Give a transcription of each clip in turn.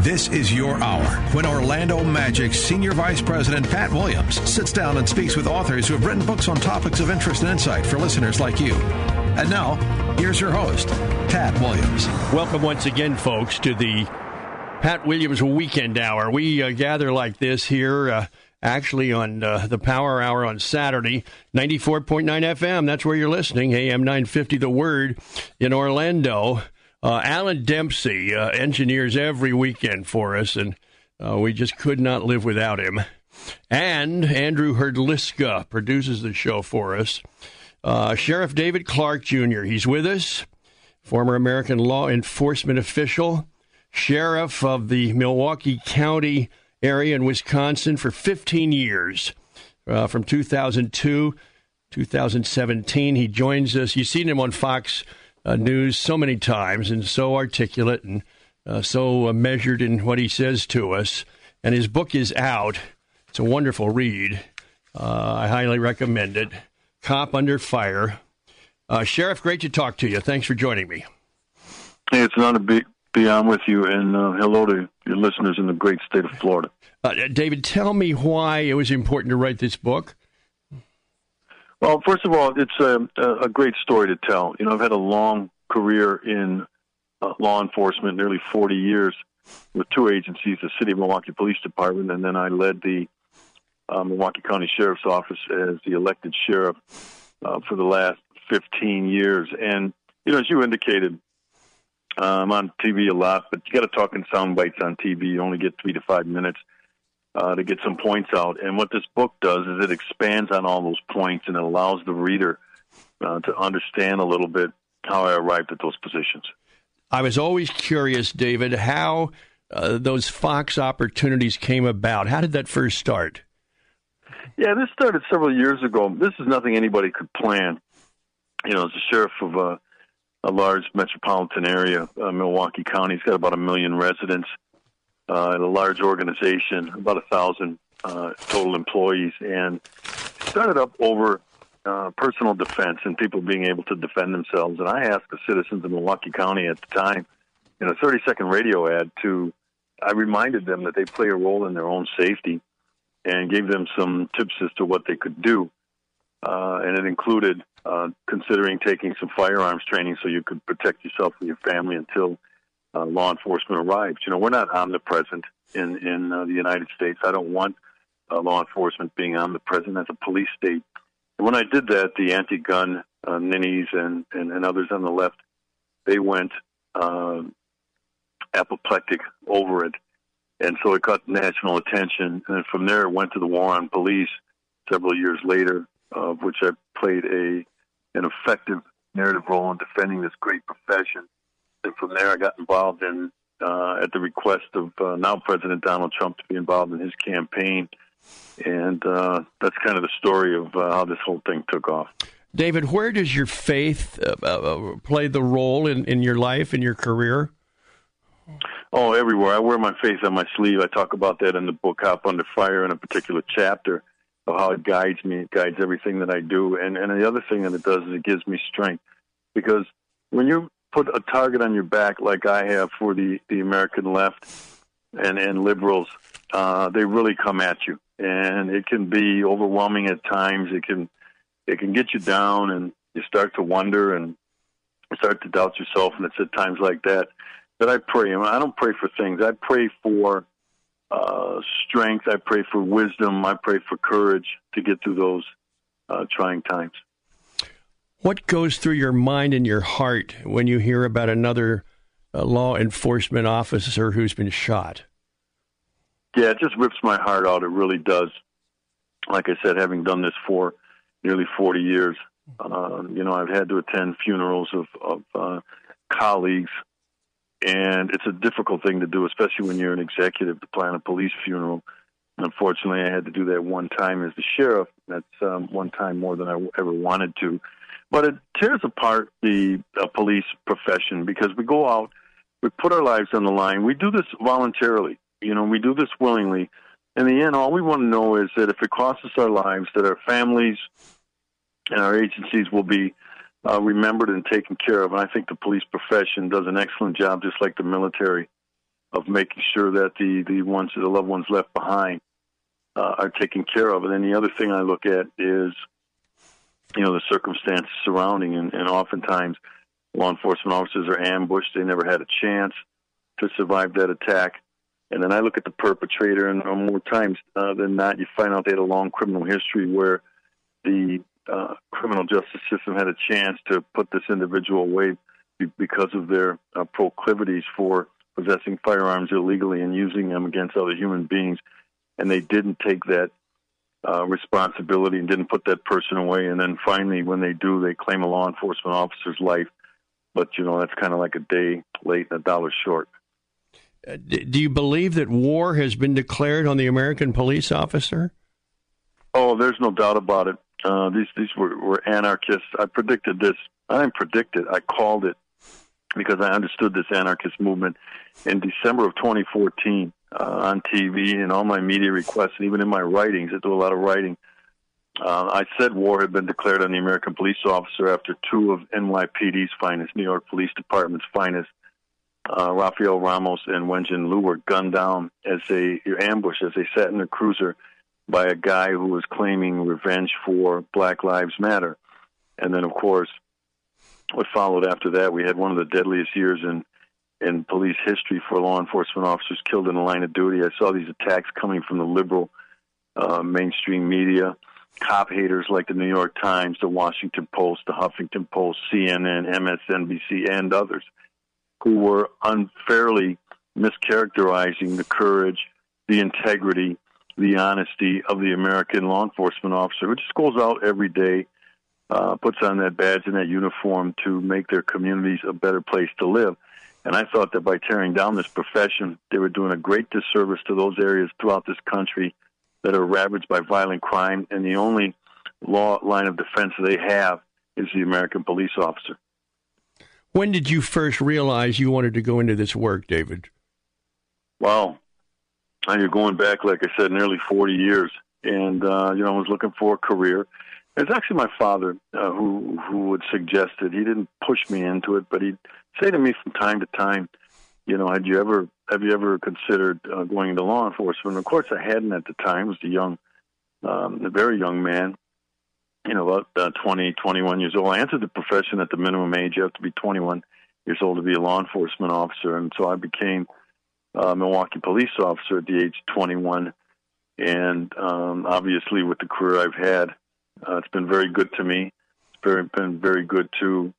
This is your hour when Orlando Magic Senior Vice President Pat Williams sits down and speaks with authors who have written books on topics of interest and insight for listeners like you. And now, here's your host, Pat Williams. Welcome once again, folks, to the Pat Williams Weekend Hour. We uh, gather like this here. Uh, actually on uh, the Power Hour on Saturday, 94.9 FM. That's where you're listening. AM 950 The Word in Orlando. Uh, Alan Dempsey uh, engineers every weekend for us, and uh, we just could not live without him. And Andrew Herdliska produces the show for us. Uh, Sheriff David Clark Jr., he's with us, former American law enforcement official, sheriff of the Milwaukee County area in Wisconsin for 15 years. Uh, from 2002 2017 he joins us you've seen him on fox uh, news so many times and so articulate and uh, so uh, measured in what he says to us. And his book is out. It's a wonderful read. Uh, I highly recommend it. Cop Under Fire. Uh, Sheriff, great to talk to you. Thanks for joining me. Hey, it's not a big be on with you, and uh, hello to your listeners in the great state of Florida. David, tell me why it was important to write this book. Well, first of all, it's a, a great story to tell. You know, I've had a long career in uh, law enforcement, nearly 40 years with two agencies, the City of Milwaukee Police Department, and then I led the uh, Milwaukee County Sheriff's Office as the elected sheriff uh, for the last 15 years. And, you know, as you indicated, I'm on TV a lot, but you got to talk in sound bites on TV. You only get three to five minutes uh, to get some points out. And what this book does is it expands on all those points and it allows the reader uh, to understand a little bit how I arrived at those positions. I was always curious, David, how uh, those Fox opportunities came about. How did that first start? Yeah, this started several years ago. This is nothing anybody could plan. You know, as a sheriff of a, a large metropolitan area, uh, Milwaukee County, has got about a million residents uh, in a large organization, about a thousand uh, total employees, and started up over uh, personal defense and people being able to defend themselves. And I asked the citizens of Milwaukee County at the time in a 30 second radio ad to, I reminded them that they play a role in their own safety and gave them some tips as to what they could do. Uh, and it included uh, considering taking some firearms training so you could protect yourself and your family until uh, law enforcement arrives. You know, we're not omnipresent in in uh, the United States. I don't want uh, law enforcement being omnipresent as a police state. When I did that, the anti-gun uh, ninnies and, and and others on the left, they went uh, apoplectic over it, and so it caught national attention. And from there, it went to the war on police several years later, of which I played a an effective narrative role in defending this great profession and from there, I got involved in uh, at the request of uh, now President Donald Trump to be involved in his campaign, and uh, that's kind of the story of uh, how this whole thing took off. David, where does your faith uh, uh, play the role in, in your life in your career? Oh, everywhere. I wear my faith on my sleeve. I talk about that in the book Cop Under Fire in a particular chapter of how it guides me. It guides everything that I do. And and the other thing that it does is it gives me strength. Because when you put a target on your back like I have for the, the American left and, and liberals, uh, they really come at you. And it can be overwhelming at times. It can it can get you down and you start to wonder and start to doubt yourself and it's at times like that that I pray. I, I don't pray for things. I pray for uh, strength. I pray for wisdom. I pray for courage to get through those uh, trying times. What goes through your mind and your heart when you hear about another uh, law enforcement officer who's been shot? Yeah, it just rips my heart out. It really does. Like I said, having done this for nearly 40 years, uh, you know, I've had to attend funerals of, of uh, colleagues and it's a difficult thing to do, especially when you're an executive to plan a police funeral. Unfortunately, I had to do that one time as the sheriff. That's um, one time more than I ever wanted to. But it tears apart the uh, police profession because we go out, we put our lives on the line. We do this voluntarily. You know, we do this willingly. In the end, all we want to know is that if it costs us our lives, that our families and our agencies will be uh, remembered and taken care of. And I think the police profession does an excellent job, just like the military, of making sure that the the ones, the loved ones left behind, uh, are taken care of. And then the other thing I look at is, you know, the circumstances surrounding, and, and oftentimes law enforcement officers are ambushed. They never had a chance to survive that attack. And then I look at the perpetrator, and more times uh, than not, you find out they had a long criminal history where the uh, criminal justice system had a chance to put this individual away because of their uh, proclivities for possessing firearms illegally and using them against other human beings, and they didn't take that uh, responsibility and didn't put that person away. And then finally, when they do, they claim a law enforcement officer's life. But you know that's kind of like a day late and a dollar short. Uh, do you believe that war has been declared on the American police officer? Oh, there's no doubt about it. Uh, these these were, were anarchists. I predicted this. I didn't predict it. I called it because I understood this anarchist movement in December of 2014 uh, on TV and all my media requests, and even in my writings. I do a lot of writing. Uh, I said war had been declared on the American police officer after two of NYPD's finest, New York Police Department's finest, uh, Rafael Ramos and Wenjin Liu, were gunned down as they ambushed as they sat in their cruiser by a guy who was claiming revenge for Black Lives Matter. And then, of course, what followed after that, we had one of the deadliest years in in police history for law enforcement officers killed in the line of duty. I saw these attacks coming from the liberal uh, mainstream media, cop haters like the New York Times, the Washington Post, the Huffington Post, CNN, MSNBC, and others, who were unfairly mischaracterizing the courage, the integrity, the honesty of the American law enforcement officer who just goes out every day, uh, puts on that badge and that uniform to make their communities a better place to live. And I thought that by tearing down this profession, they were doing a great disservice to those areas throughout this country that are ravaged by violent crime. And the only law line of defense they have is the American police officer. When did you first realize you wanted to go into this work, David? Well, and you're going back, like I said, nearly 40 years. And, uh, you know, I was looking for a career. It's actually my father uh, who who would suggest it. He didn't push me into it, but he'd say to me from time to time, you know, had you ever have you ever considered uh, going into law enforcement? And of course, I hadn't at the time. I was a young, um, a very young man, you know, about uh, 20, 21 years old. I entered the profession at the minimum age. You have to be 21 years old to be a law enforcement officer, and so I became uh, Milwaukee police officer at the age of 21. And um, obviously, with the career I've had, uh, it's been very good to me. It's very, been very good to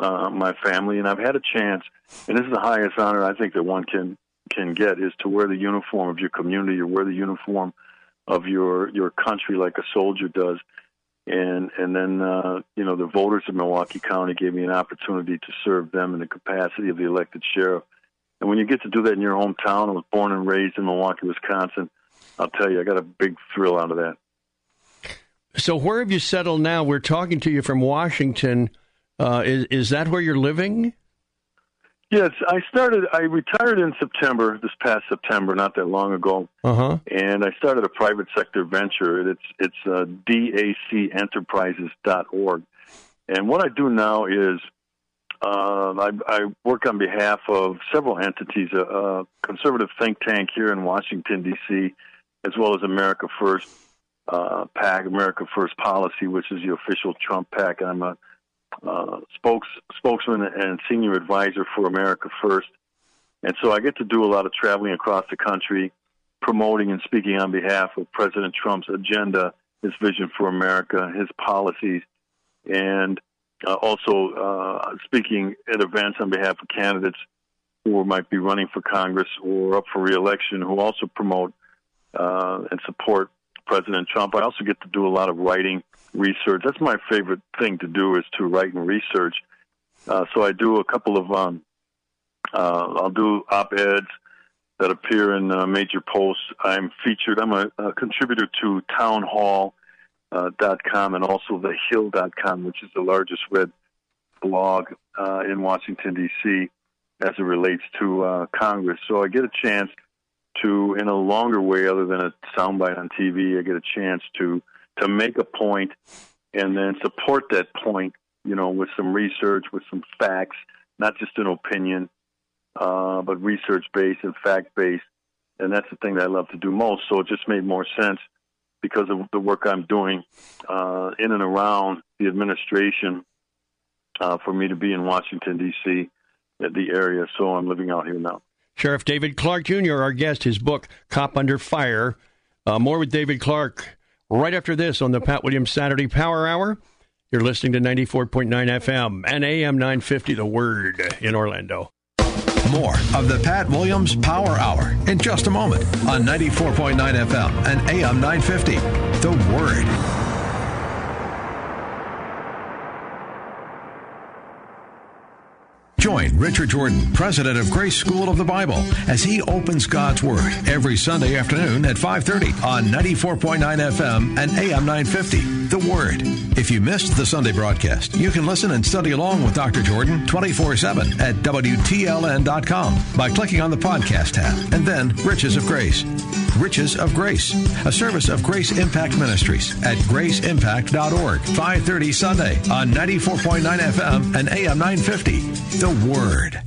uh, my family, and I've had a chance. And this is the highest honor I think that one can can get is to wear the uniform of your community or wear the uniform of your your country like a soldier does. And and then uh, you know the voters of Milwaukee County gave me an opportunity to serve them in the capacity of the elected sheriff and when you get to do that in your hometown, I was born and raised in Milwaukee, Wisconsin. I'll tell you, I got a big thrill out of that. So, where have you settled now? We're talking to you from Washington. Uh, is is that where you're living? Yes, I started. I retired in September, this past September, not that long ago, uh-huh. and I started a private sector venture. It's it's uh, dacenterprises.org, and what I do now is um, I, I, work on behalf of several entities, a, a, conservative think tank here in Washington, D.C., as well as America First uh, PAC, America First Policy, which is the official Trump PAC. I'm a uh, spokes, spokesman and senior advisor for America First. And so I get to do a lot of traveling across the country, promoting and speaking on behalf of President Trump's agenda, his vision for America, his policies. And uh, also uh, speaking at events on behalf of candidates who might be running for Congress or up for reelection who also promote uh, and support President Trump. I also get to do a lot of writing, research. That's my favorite thing to do is to write and research. Uh, so I do a couple of um, Uh, I'll do op-eds that appear in uh, major posts. I'm featured. I'm a, a contributor to townhall.com uh, and also the Hill dot com, which is the largest read blog uh, in Washington, D.C. as it relates to uh, Congress. So I get a chance to, in a longer way, other than a soundbite on TV, I get a chance to to make a point and then support that point, you know, with some research, with some facts, not just an opinion, uh, but research based and fact based. And that's the thing that I love to do most. So it just made more sense because of the work I'm doing uh, in and around the administration uh, for me to be in Washington, D.C., at the area. So I'm living out here now. Sheriff David Clark Jr., our guest, his book, Cop Under Fire. Uh, more with David Clark right after this on the Pat Williams Saturday Power Hour. You're listening to 94.9 FM and AM 950, The Word in Orlando. More of the Pat Williams Power Hour in just a moment on 94.9 FM and AM 950, The Word. Join Richard Jordan, president of Grace School of the Bible, as he opens God's Word every Sunday afternoon at 5:30 on 94.9 FM and AM 950. The Word. If you missed the Sunday broadcast, you can listen and study along with Dr. Jordan 24/7 at WTLN.com by clicking on the podcast tab and then Riches of Grace. Riches of Grace, a service of Grace Impact Ministries at graceimpact.org. 5:30 Sunday on 94.9 FM and AM 950. The Word.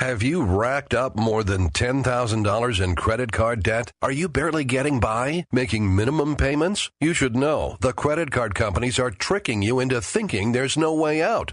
Have you racked up more than $10,000 in credit card debt? Are you barely getting by, making minimum payments? You should know the credit card companies are tricking you into thinking there's no way out.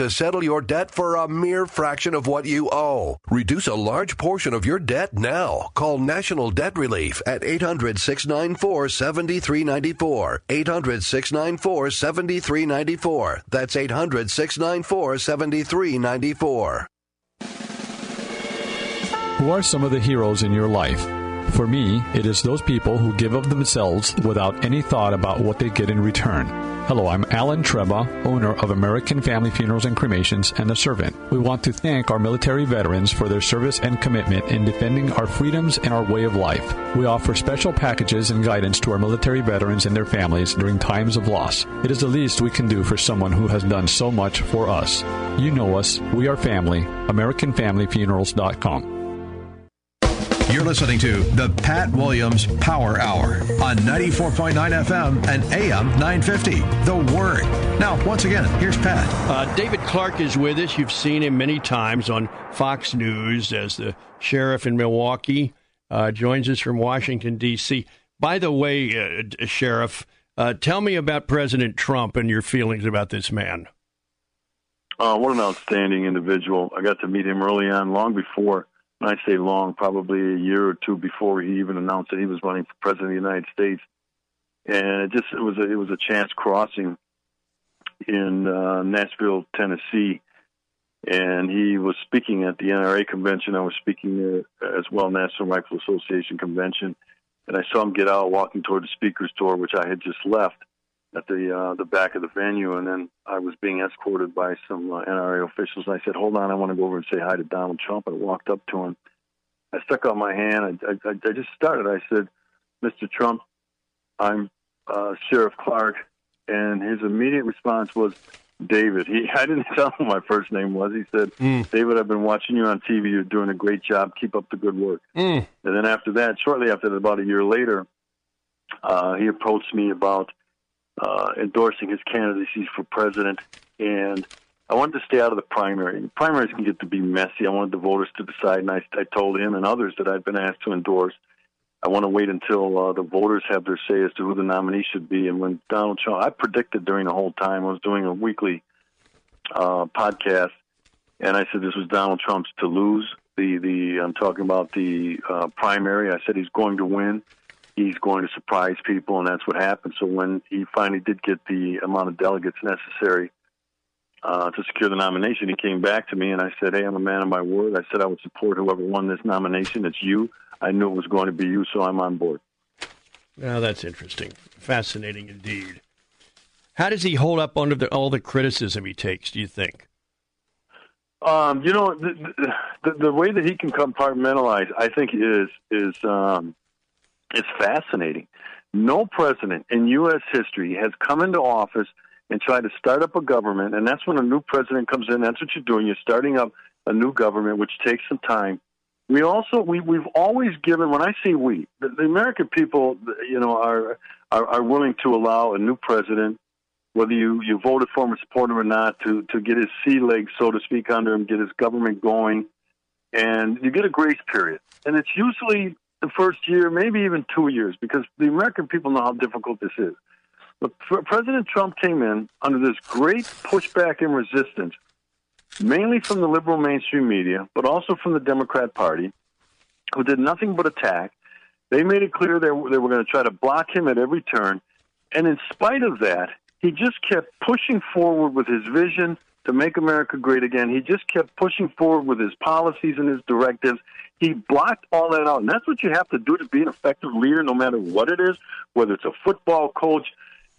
to settle your debt for a mere fraction of what you owe. Reduce a large portion of your debt now. Call National Debt Relief at 800 694 7394. 800 694 7394. That's 800 694 7394. Who are some of the heroes in your life? For me, it is those people who give of themselves without any thought about what they get in return. Hello, I'm Alan Treba, owner of American Family Funerals and Cremations and The Servant. We want to thank our military veterans for their service and commitment in defending our freedoms and our way of life. We offer special packages and guidance to our military veterans and their families during times of loss. It is the least we can do for someone who has done so much for us. You know us, we are family, AmericanFamilyFunerals.com. You're listening to the Pat Williams Power Hour on 94.9 FM and AM 950. The Word. Now, once again, here's Pat. Uh, David Clark is with us. You've seen him many times on Fox News as the sheriff in Milwaukee. Uh, joins us from Washington, D.C. By the way, uh, Sheriff, uh, tell me about President Trump and your feelings about this man. Uh, what an outstanding individual. I got to meet him early on, long before when I say long, probably a year or two before he even announced that he was running for president of the United States. And it just it was a, it was a chance crossing in uh, Nashville, Tennessee, and he was speaking at the NRA convention. I was speaking there as well, National Rifle Association convention, and I saw him get out, walking toward the speaker's door, which I had just left at the uh, the back of the venue, and then I was being escorted by some uh, NRA officials. And I said, "Hold on, I want to go over and say hi to Donald Trump." I walked up to him. I stuck out my hand. I, I, I just started. I said, "Mr. Trump, I'm uh, Sheriff Clark," and his immediate response was, "David." He I didn't tell him my first name was. He said, mm. "David, I've been watching you on TV. You're doing a great job. Keep up the good work." Mm. And then after that, shortly after that, about a year later, uh, he approached me about uh, endorsing his candidacy for president, and I wanted to stay out of the primary. The primaries can get to be messy. I wanted the voters to decide, and I, I told him and others that I'd been asked to endorse. I want to wait until uh, the voters have their say as to who the nominee should be. And when Donald Trump, I predicted during the whole time I was doing a weekly uh, podcast, and I said this was Donald Trump's to lose. The the I'm talking about the uh, primary. I said he's going to win. He's going to surprise people, and that's what happened. So when he finally did get the amount of delegates necessary uh, to secure the nomination, he came back to me and I said, "Hey, I'm a man of my word. I said I would support whoever won this nomination. It's you. I knew it was going to be you, so I'm on board." Now that's interesting, fascinating indeed. How does he hold up under the, all the criticism he takes? Do you think? Um, you know, the, the, the way that he can compartmentalize, I think, is is um, is fascinating. No president in U.S. history has come into office and tried to start up a government, and that's when a new president comes in. That's what you're doing. You're starting up a new government, which takes some time. We also we we've always given. When I say we, the, the American people, you know, are, are are willing to allow a new president whether you, you voted for him or support him or not, to, to get his sea legs, so to speak, under him, get his government going. And you get a grace period. And it's usually the first year, maybe even two years, because the American people know how difficult this is. But President Trump came in under this great pushback and resistance, mainly from the liberal mainstream media, but also from the Democrat Party, who did nothing but attack. They made it clear they, they were going to try to block him at every turn. And in spite of that, he just kept pushing forward with his vision to make America great again. He just kept pushing forward with his policies and his directives. He blocked all that out. And that's what you have to do to be an effective leader, no matter what it is, whether it's a football coach,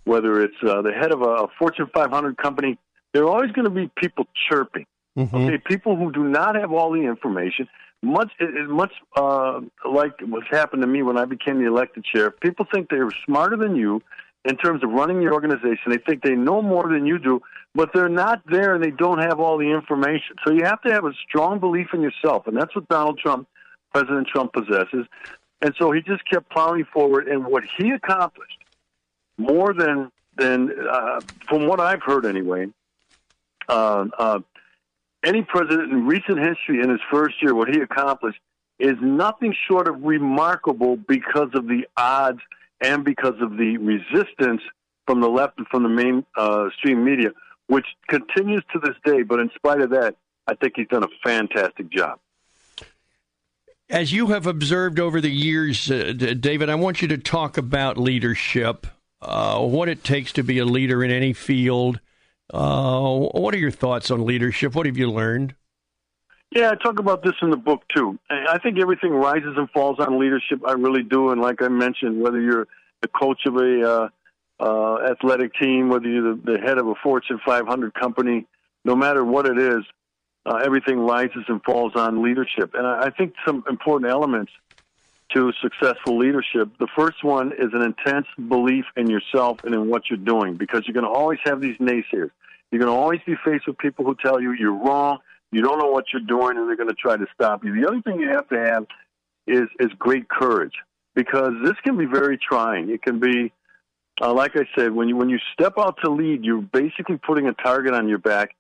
whether it's uh, the head of a Fortune 500 company. There are always going to be people chirping. Mm-hmm. Okay, people who do not have all the information. Much, much uh, like what's happened to me when I became the elected chair. People think they're smarter than you in terms of running the organization. They think they know more than you do, but they're not there and they don't have all the information. So you have to have a strong belief in yourself, and that's what Donald Trump, President Trump, possesses. And so he just kept plowing forward, and what he accomplished, more than than uh, from what I've heard anyway, uh, uh, any president in recent history in his first year, what he accomplished is nothing short of remarkable because of the odds and because of the resistance from the left and from the mainstream uh, media, which continues to this day. But in spite of that, I think he's done a fantastic job. As you have observed over the years, uh, David, I want you to talk about leadership, uh, what it takes to be a leader in any field. Uh, what are your thoughts on leadership? What have you learned? Yeah, I talk about this in the book too. I think everything rises and falls on leadership. I really do, and like I mentioned, whether you're the coach of a uh, uh, athletic team, whether you're the, the head of a Fortune 500 company, no matter what it is, uh, everything rises and falls on leadership. And I, I think some important elements to successful leadership. The first one is an intense belief in yourself and in what you're doing, because you're going to always have these naysayers. You're going to always be faced with people who tell you you're wrong you don't know what you're doing, and they're going to try to stop you. The other thing you have to have is is great courage because this can be very trying. It can be, uh, like I said, when you when you step out to lead, you're basically putting a target on your back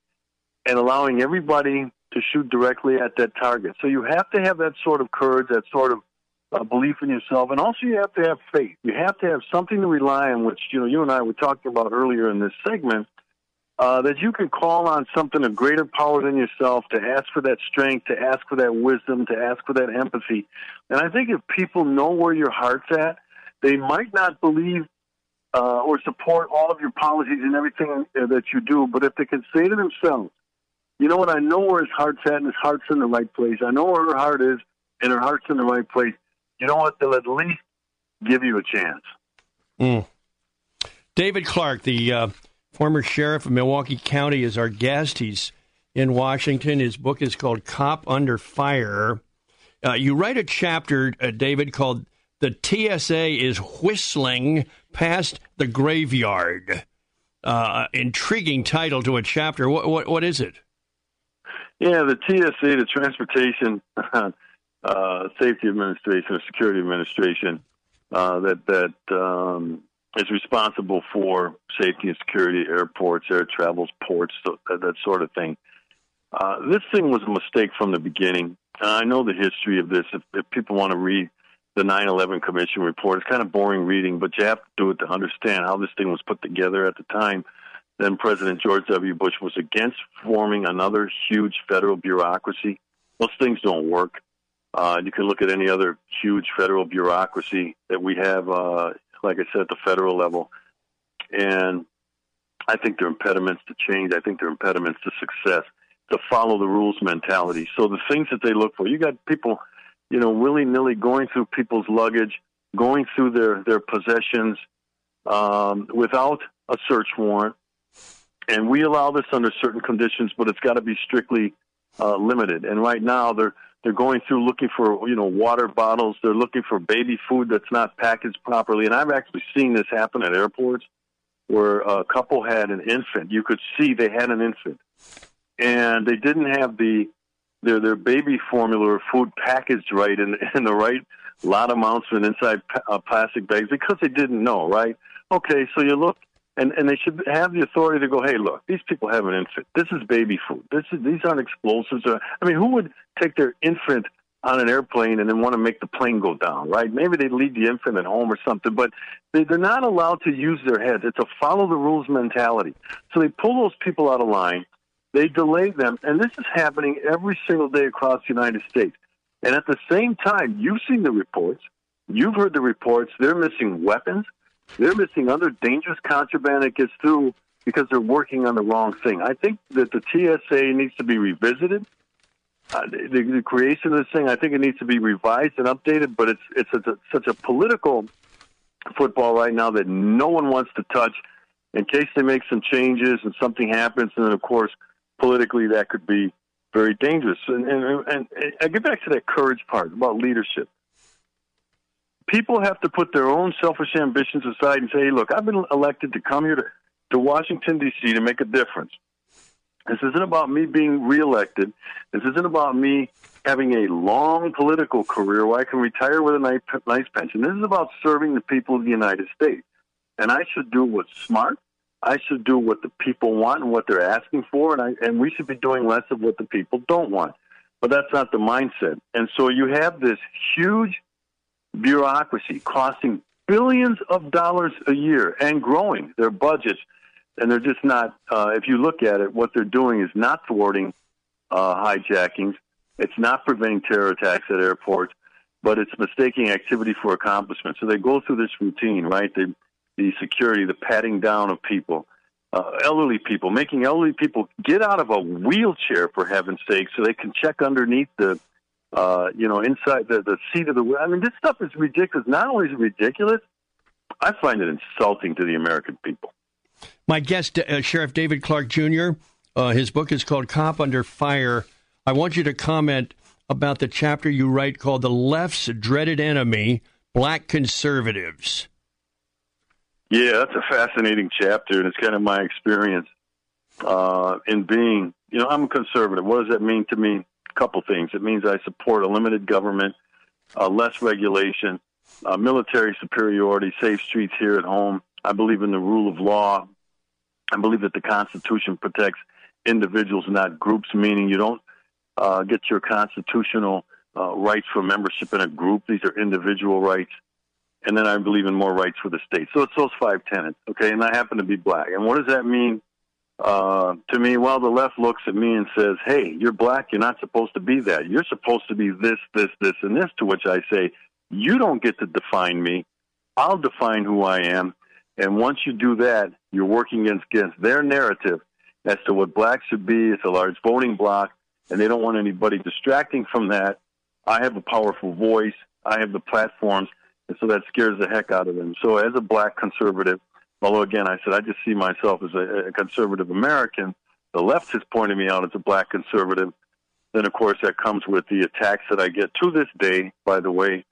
and allowing everybody to shoot directly at that target. So you have to have that sort of courage, that sort of uh, belief in yourself, and also you have to have faith. You have to have something to rely on, which you know you and I were talking about earlier in this segment uh, that you can call on something of greater power than yourself to ask for that strength, to ask for that wisdom, to ask for that empathy. And I think if people know where your heart's at, they might not believe uh, or support all of your policies and everything that you do, but if they can say to themselves, you know what, I know where his heart's at and his heart's in the right place. I know where her heart is and her heart's in the right place. You know what, they'll at least give you a chance. Mm. David Clark, the uh, former sheriff of Milwaukee County, is our guest. He's in Washington. His book is called Cop Under Fire. Uh, you write a chapter, uh, David, called The TSA is Whistling Past the Graveyard. Uh, intriguing title to a chapter. What, what, what is it? Yeah, the TSA, the Transportation uh, Safety Administration or Security Administration, uh, that that um, is responsible for safety and security, airports, air travels, ports, that, that sort of thing. Uh, this thing was a mistake from the beginning. I know the history of this. If, if people want to read the 9/11 Commission report, it's kind of boring reading, but you have to do it to understand how this thing was put together at the time. Then President George W. Bush was against forming another huge federal bureaucracy Those things don't work. Uh, you can look at any other huge federal bureaucracy that we have, uh, like I said, at the federal level. And I think they're impediments to change. I think they're impediments to success, to follow the rules mentality. So the things that they look for, you got people, you know, willy nilly going through people's luggage, going through their, their possessions um, without a search warrant. And we allow this under certain conditions, but it's got to be strictly uh, limited. And right now, they're they're going through looking for you know water bottles. They're looking for baby food that's not packaged properly. And I've actually seen this happen at airports where a couple had an infant. You could see they had an infant, and they didn't have the their their baby formula or food packaged right in in the right lot amounts and inside uh, plastic bags because they didn't know. Right? Okay, so you look and and they should have the authority to go, hey, look, these people have an infant. This is baby food. This is these aren't explosives. Or, I mean, who would take their infant on an airplane and then want to make the plane go down, right? Maybe they leave the infant at home or something, but they, they're not allowed to use their heads. It's a follow the rules mentality. So they pull those people out of line. They delay them, and this is happening every single day across the United States. And at the same time, you've seen the reports. You've heard the reports. They're missing weapons. They're missing other dangerous contraband that gets through because they're working on the wrong thing. I think that the TSA needs to be revisited. Uh, the, the, creation of this thing, I think it needs to be revised and updated. But it's it's a, such a political football right now that no one wants to touch. In case they make some changes and something happens, and then of course politically that could be very dangerous. And, and, and I get back to that courage part about leadership people have to put their own selfish ambitions aside and say, look, I've been elected to come here to, to Washington, D.C. to make a difference. This isn't about me being reelected. This isn't about me having a long political career where I can retire with a nice, nice pension. This is about serving the people of the United States. And I should do what's smart. I should do what the people want and what they're asking for, and I and we should be doing less of what the people don't want. But that's not the mindset. And so you have this huge bureaucracy costing billions of dollars a year and growing their budgets. And they're just not, uh, if you look at it, what they're doing is not thwarting uh, hijackings. It's not preventing terror attacks at airports, but it's mistaking activity for accomplishment. So they go through this routine, right? The, the security, the patting down of people, uh, elderly people, making elderly people get out of a wheelchair, for heaven's sake, so they can check underneath the uh, you know, inside the, the seat of the. I mean, this stuff is ridiculous. Not only is it ridiculous, I find it insulting to the American people. My guest, uh, Sheriff David Clark Jr., uh, his book is called Cop Under Fire. I want you to comment about the chapter you write called The Left's Dreaded Enemy Black Conservatives. Yeah, that's a fascinating chapter, and it's kind of my experience uh, in being, you know, I'm a conservative. What does that mean to me? Couple things. It means I support a limited government, uh, less regulation, uh, military superiority, safe streets here at home. I believe in the rule of law. I believe that the Constitution protects individuals, not groups, meaning you don't uh, get your constitutional uh, rights for membership in a group. These are individual rights. And then I believe in more rights for the state. So it's those five tenets, okay? And I happen to be black. And what does that mean uh, to me, while the left looks at me and says, "Hey, you're black. You're not supposed to be that. You're supposed to be this, this, this, and this." To which I say, "You don't get to define me. I'll define who I am." And once you do that, you're working against, against their narrative as to what blacks should be. It's a large voting block, and they don't want anybody distracting from that. I have a powerful voice. I have the platforms, and so that scares the heck out of them. So, as a black conservative, Although, again, I said I just see myself as a, a conservative American. The left has pointed me out as a black conservative. Then, of course, that comes with the attacks that I get to this day, by the way,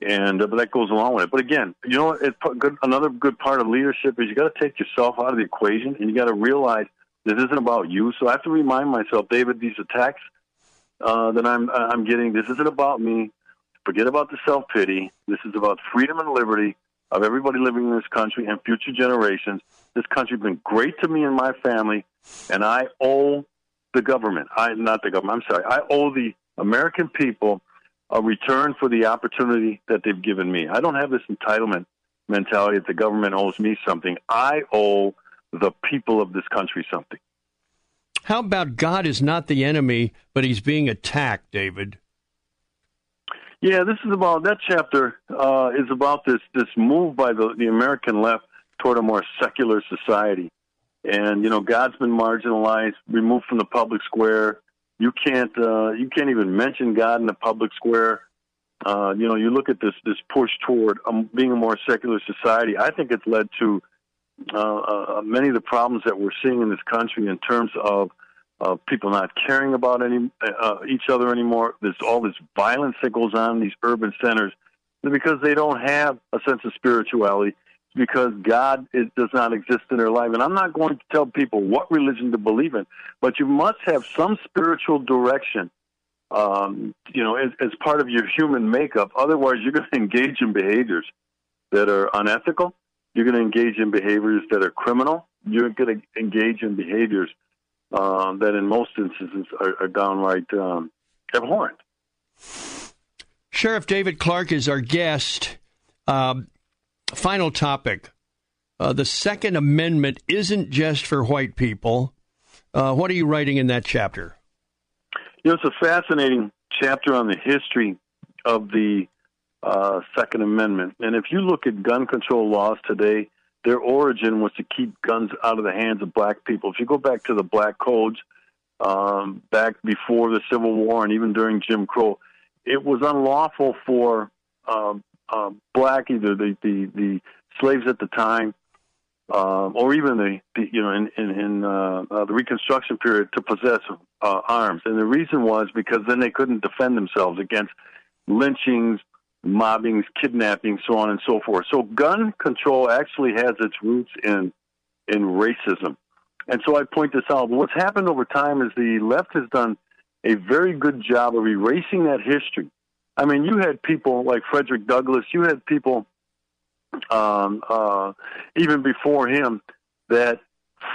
and uh, but that goes along with it. But again, you know, it's good, another good part of leadership is you got to take yourself out of the equation, and you got to realize this isn't about you. So I have to remind myself, David, these attacks uh, that I'm I'm getting, this isn't about me. Forget about the self pity. This is about freedom and liberty of everybody living in this country and future generations. This country's been great to me and my family, and I owe the government, I not the government, I'm sorry, I owe the American people a return for the opportunity that they've given me. I don't have this entitlement mentality that the government owes me something. I owe the people of this country something. How about God is not the enemy, but he's being attacked, David? Yeah, this is about that chapter uh, is about this this move by the the American left toward a more secular society, and you know God's been marginalized, removed from the public square. You can't uh, you can't even mention God in the public square. Uh, you know, you look at this this push toward um, being a more secular society. I think it's led to uh, uh, many of the problems that we're seeing in this country in terms of uh, people not caring about any uh, each other anymore. There's all this violence that goes on in these urban centers because they don't have a sense of spirituality. Because God is, does not exist in their life, and I'm not going to tell people what religion to believe in, but you must have some spiritual direction, um, you know, as, as part of your human makeup. Otherwise, you're going to engage in behaviors that are unethical. You're going to engage in behaviors that are criminal. You're going to engage in behaviors um, that in most instances are, are downright um, abhorrent. Sheriff David Clark is our guest. Um, final topic. Uh, the Second Amendment isn't just for white people. Uh, what are you writing in that chapter? You know, it's a fascinating chapter on the history of the uh, Second Amendment. And if you look at gun control laws today, their origin was to keep guns out of the hands of black people. If you go back to the black codes um, back before the Civil War and even during Jim Crow, it was unlawful for um, uh, black either the, the, the slaves at the time uh, or even the, the, you know in in, in uh, uh, the Reconstruction period to possess uh, arms, and the reason was because then they couldn't defend themselves against lynchings, mobbings, kidnapping, so on and so forth. So gun control actually has its roots in in racism. And so I point this out. What's happened over time is the left has done a very good job of erasing that history. I mean, you had people like Frederick Douglass, you had people um, uh, even before him that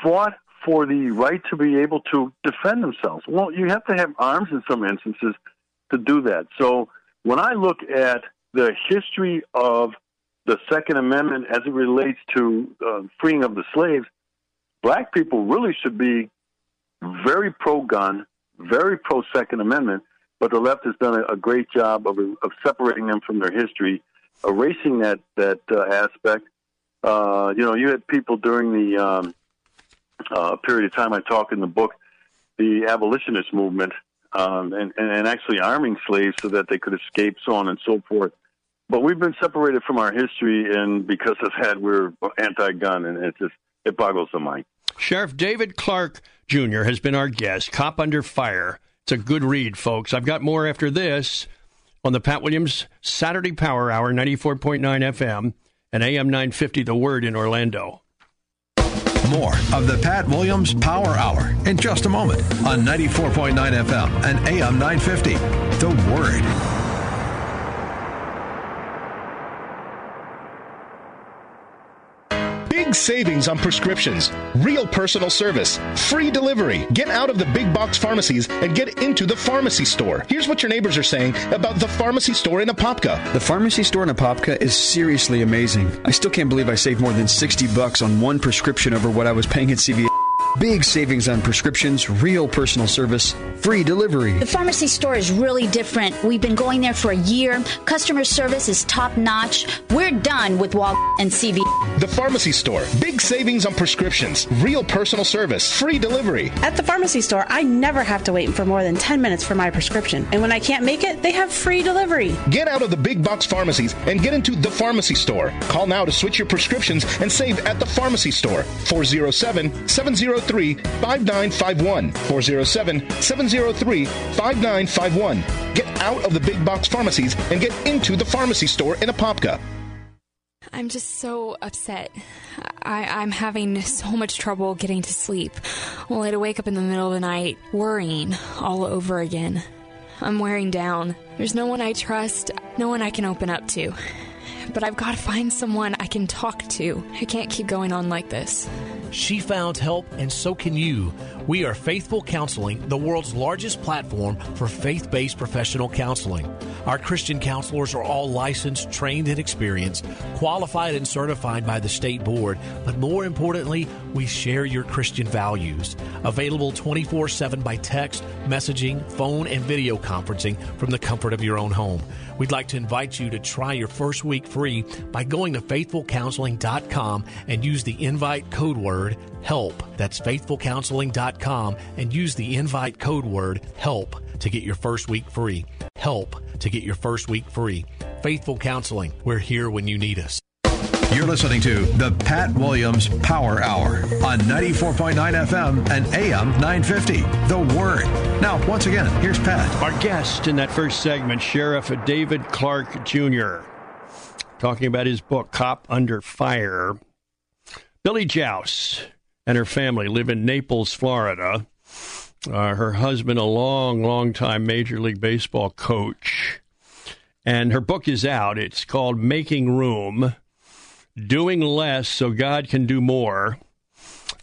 fought for the right to be able to defend themselves. Well, you have to have arms in some instances to do that. So when I look at the history of the Second Amendment as it relates to uh, freeing of the slaves, black people really should be very pro gun, very pro Second Amendment, but the left has done a, a great job of, of separating them from their history, erasing that, that uh, aspect. Uh, you know, you had people during the um, uh, period of time I talk in the book, the abolitionist movement, um, and, and actually arming slaves so that they could escape, so on and so forth. But we've been separated from our history, and because of that, we're anti-gun, and it just it boggles the mind. Sheriff David Clark Jr. has been our guest. Cop Under Fire. It's a good read, folks. I've got more after this on the Pat Williams Saturday Power Hour, 94.9 FM and AM 950 The Word in Orlando. More of the Pat Williams Power Hour in just a moment on 94.9 FM and AM 950 The Word. Big savings on prescriptions, real personal service, free delivery. Get out of the big box pharmacies and get into the pharmacy store. Here's what your neighbors are saying about the pharmacy store in Apopka. The pharmacy store in Apopka is seriously amazing. I still can't believe I saved more than 60 bucks on one prescription over what I was paying at CVS. Big savings on prescriptions, real personal service, free delivery. The pharmacy store is really different. We've been going there for a year. Customer service is top notch. We're done with Wal and CV. The pharmacy store. Big savings on prescriptions, real personal service, free delivery. At the pharmacy store, I never have to wait for more than 10 minutes for my prescription. And when I can't make it, they have free delivery. Get out of the big box pharmacies and get into the pharmacy store. Call now to switch your prescriptions and save at the pharmacy store. 407 703 5951. 407 703 5951. Get out of the big box pharmacies and get into the pharmacy store in Apopka. I'm just so upset. I, am having so much trouble getting to sleep. Only to wake up in the middle of the night worrying all over again. I'm wearing down. There's no one I trust, no one I can open up to but I've got to find someone I can talk to. I can't keep going on like this. She found help, and so can you. We are Faithful Counseling, the world's largest platform for faith based professional counseling. Our Christian counselors are all licensed, trained, and experienced, qualified and certified by the state board, but more importantly, we share your Christian values. Available 24 7 by text, messaging, phone, and video conferencing from the comfort of your own home. We'd like to invite you to try your first week free by going to faithfulcounseling.com and use the invite code word HELP. That's faithfulcounseling.com and use the invite code word HELP to get your first week free. HELP to get your first week free. Faithful Counseling. We're here when you need us. You're listening to the Pat Williams Power Hour on 94.9 FM and AM 950. The Word. Now, once again, here's Pat. Our guest in that first segment, Sheriff David Clark Jr., talking about his book, Cop Under Fire. Billy Jauss and her family live in Naples, Florida. Uh, her husband, a long, long time Major League Baseball coach. And her book is out. It's called Making Room doing less so God can do more.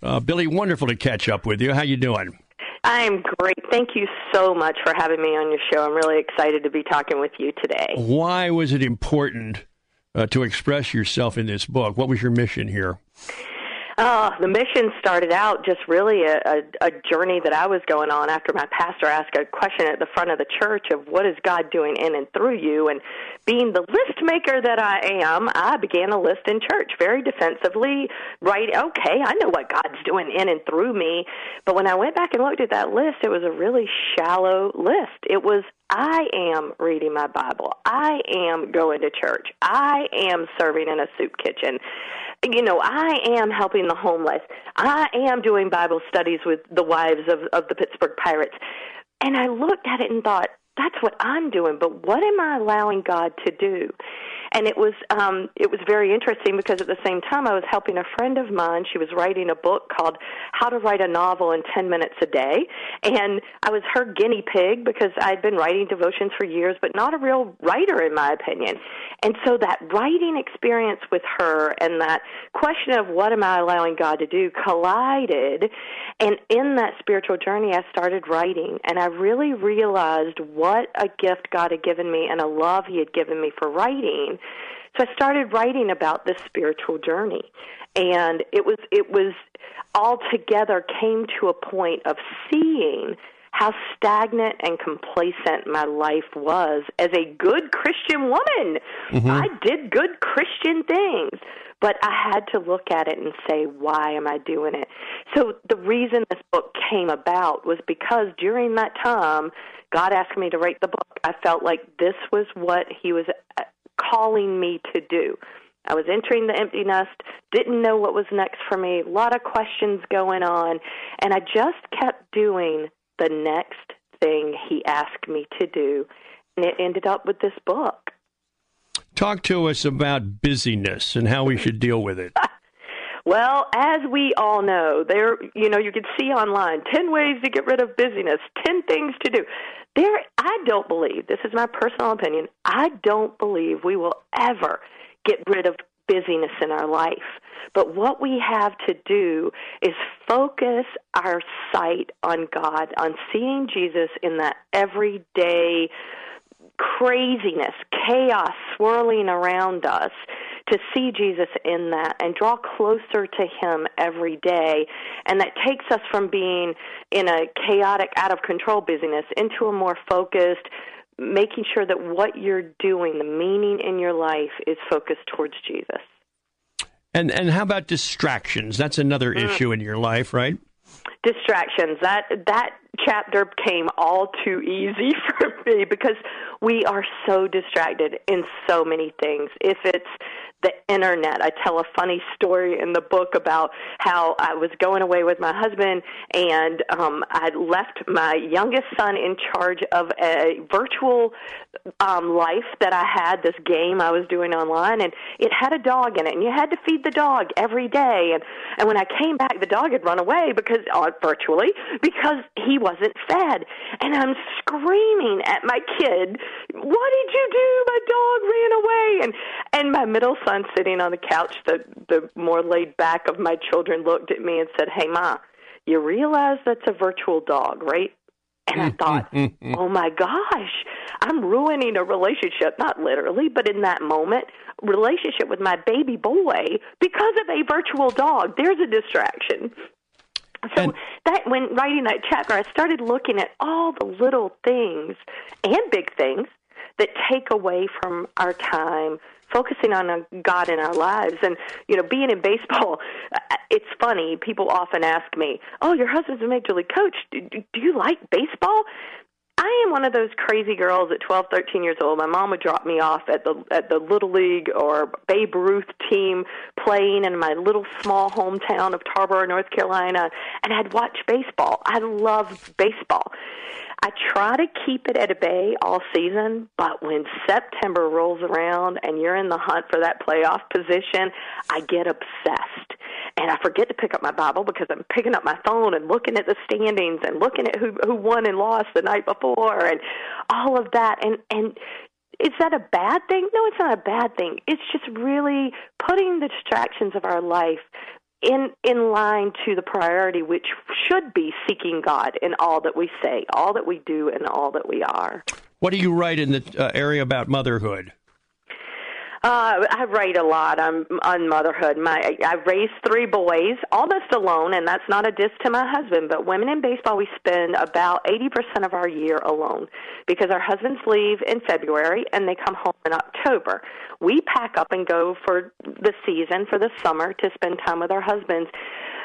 Uh, Billy, wonderful to catch up with you. How you doing? I'm great. Thank you so much for having me on your show. I'm really excited to be talking with you today. Why was it important uh, to express yourself in this book? What was your mission here? Uh, the mission started out just really a, a, a journey that I was going on after my pastor asked a question at the front of the church of what is God doing in and through you. And being the list maker that I am, I began a list in church very defensively. Right? Okay, I know what God's doing in and through me. But when I went back and looked at that list, it was a really shallow list. It was I am reading my Bible. I am going to church. I am serving in a soup kitchen you know, I am helping the homeless. I am doing Bible studies with the wives of, of the Pittsburgh Pirates. And I looked at it and thought, that's what I'm doing, but what am I allowing God to do? And it was um it was very interesting because at the same time I was helping a friend of mine. She was writing a book called How to Write a Novel in 10 Minutes a Day. And I was her guinea pig because I'd been writing devotions for years but not a real writer in my opinion. And so that writing experience with her and that question of what am I allowing God to do collided. And in that spiritual journey I started writing and I really realized what a gift God had given me and a love he had given me for writing so I started writing about this spiritual journey. And it was it was all together came to a point of seeing how stagnant and complacent my life was as a good Christian woman. Mm-hmm. I did good Christian things, but I had to look at it and say, why am I doing it? So the reason this book came about was because during that time, God asked me to write the book. I felt like this was what He was calling me to do. I was entering the empty nest, didn't know what was next for me, a lot of questions going on, and I just kept doing the next thing he asked me to do, and it ended up with this book. Talk to us about busyness and how we should deal with it. Well, as we all know, there you know you can see online 10 ways to get rid of busyness, 10 things to do. There I don't believe, this is my personal opinion, I don't believe we will ever get rid of busyness in our life. But what we have to do is focus our sight on God, on seeing Jesus in that everyday craziness, chaos swirling around us, to see Jesus in that and draw closer to Him every day. And that takes us from being in a chaotic, out of control busyness into a more focused, making sure that what you're doing, the meaning in your life, is focused towards Jesus. And and how about distractions? That's another mm. issue in your life, right? Distractions. That that chapter came all too easy for me because we are so distracted in so many things. If it's the internet. I tell a funny story in the book about how I was going away with my husband and um I left my youngest son in charge of a virtual um life that I had this game I was doing online and it had a dog in it and you had to feed the dog every day. And and when I came back the dog had run away because uh, virtually because he wasn't fed. And I'm screaming at my kid what did you do? My dog ran away. And and my middle son son sitting on the couch, the the more laid back of my children looked at me and said, "Hey, ma, you realize that's a virtual dog, right?" And I thought, oh my gosh, I'm ruining a relationship, not literally, but in that moment, relationship with my baby boy because of a virtual dog. There's a distraction. So and, that when writing that chapter, I started looking at all the little things and big things that take away from our time focusing on uh, God in our lives. And, you know, being in baseball, it's funny. People often ask me, Oh, your husband's a major league coach. Do, do you like baseball? I am one of those crazy girls at 12, 13 years old. My mom would drop me off at the at the little league or Babe Ruth team playing in my little small hometown of Tarboro, North Carolina, and I'd watch baseball. I loved baseball. I try to keep it at a bay all season, but when September rolls around and you're in the hunt for that playoff position, I get obsessed. And I forget to pick up my Bible because I'm picking up my phone and looking at the standings and looking at who who won and lost the night before and all of that and and is that a bad thing? No, it's not a bad thing. It's just really putting the distractions of our life in in line to the priority which should be seeking God in all that we say, all that we do and all that we are. What do you write in the uh, area about motherhood? Uh, I write a lot on on motherhood. My I've raised three boys, almost alone, and that's not a diss to my husband. But women in baseball, we spend about eighty percent of our year alone because our husbands leave in February and they come home in October. We pack up and go for the season for the summer to spend time with our husbands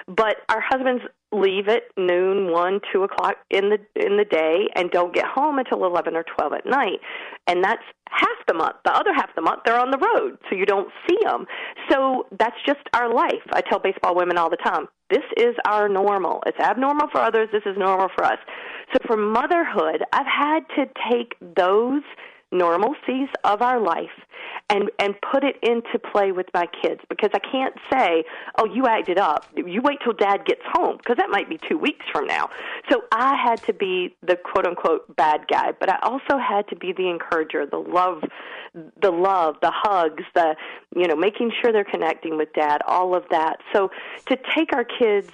but our husbands leave at noon, one, two o'clock in the in the day, and don't get home until eleven or twelve at night, and that's half the month. The other half the month, they're on the road, so you don't see them. So that's just our life. I tell baseball women all the time, this is our normal. It's abnormal for others. This is normal for us. So for motherhood, I've had to take those normalcies of our life and and put it into play with my kids because I can't say, "Oh, you acted up. You wait till dad gets home" because that might be 2 weeks from now. So I had to be the quote unquote bad guy, but I also had to be the encourager, the love the love, the hugs, the you know, making sure they're connecting with dad, all of that. So to take our kids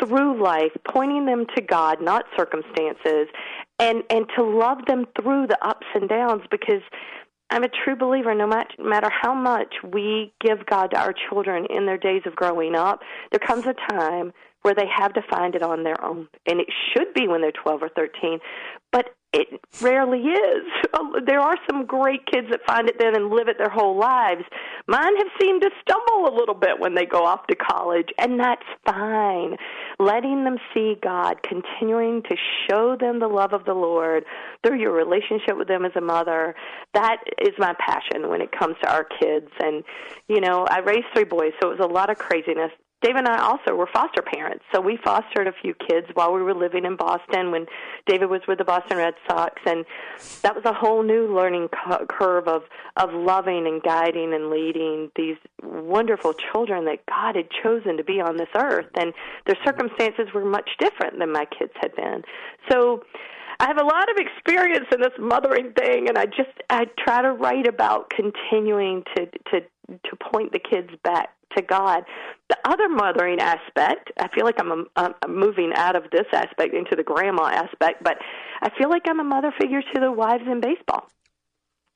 through life, pointing them to God, not circumstances, and and to love them through the ups and downs because I'm a true believer no matter how much we give God to our children in their days of growing up, there comes a time where they have to find it on their own. And it should be when they're 12 or 13. But it rarely is. Oh, there are some great kids that find it then and live it their whole lives. Mine have seemed to stumble a little bit when they go off to college, and that's fine. Letting them see God, continuing to show them the love of the Lord through your relationship with them as a mother, that is my passion when it comes to our kids. And, you know, I raised three boys, so it was a lot of craziness David and I also were foster parents, so we fostered a few kids while we were living in Boston when David was with the Boston Red Sox, and that was a whole new learning curve of of loving and guiding and leading these wonderful children that God had chosen to be on this earth, and their circumstances were much different than my kids had been. So. I have a lot of experience in this mothering thing, and I just I try to write about continuing to to to point the kids back to God. The other mothering aspect, I feel like I'm, a, I'm moving out of this aspect into the grandma aspect, but I feel like I'm a mother figure to the wives in baseball.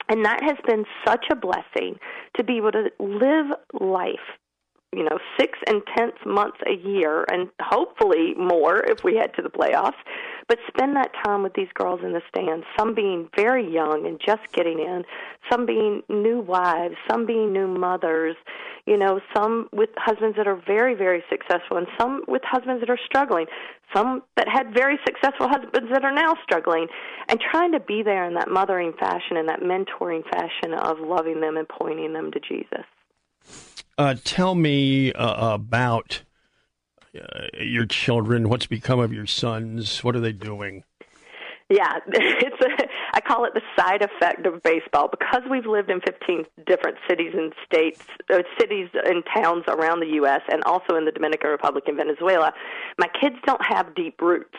And that has been such a blessing to be able to live life you know, six intense months a year, and hopefully more if we head to the playoffs. But spend that time with these girls in the stands, some being very young and just getting in, some being new wives, some being new mothers, you know, some with husbands that are very, very successful, and some with husbands that are struggling, some that had very successful husbands that are now struggling, and trying to be there in that mothering fashion and that mentoring fashion of loving them and pointing them to Jesus. Uh, tell me uh, about uh, your children. What's become of your sons? What are they doing? Yeah, it's a, I call it the side effect of baseball because we've lived in 15 different cities and states, uh, cities and towns around the U.S. and also in the Dominican Republic and Venezuela. My kids don't have deep roots,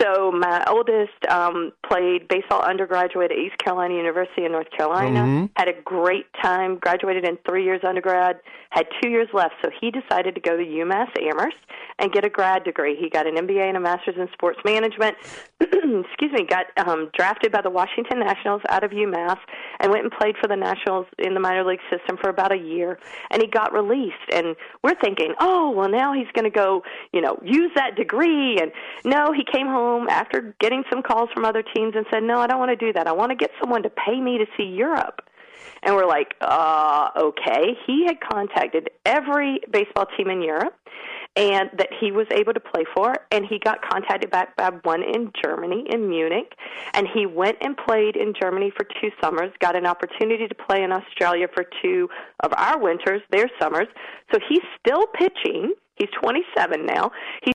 so my oldest um, played baseball undergraduate at East Carolina University in North Carolina. Mhm. Had a great time. Graduated in three years undergrad. Had two years left, so he decided to go to UMass Amherst and get a grad degree. He got an MBA and a master's in sports management. Excuse me. Got um, drafted by the Washington Nationals out of UMass and went and played for the Nationals in the minor league system for about a year. And he got released. And we're thinking, oh, well, now he's going to go, you know, use that degree. And no, he came home after getting some calls from other teams and said, no, I don't want to do that. I want to get someone to pay me to see Europe. And we're like, uh, okay. He had contacted every baseball team in Europe and that he was able to play for and he got contacted back by one in Germany in Munich and he went and played in Germany for two summers got an opportunity to play in Australia for two of our winters their summers. So he's still pitching. He's 27 now. He's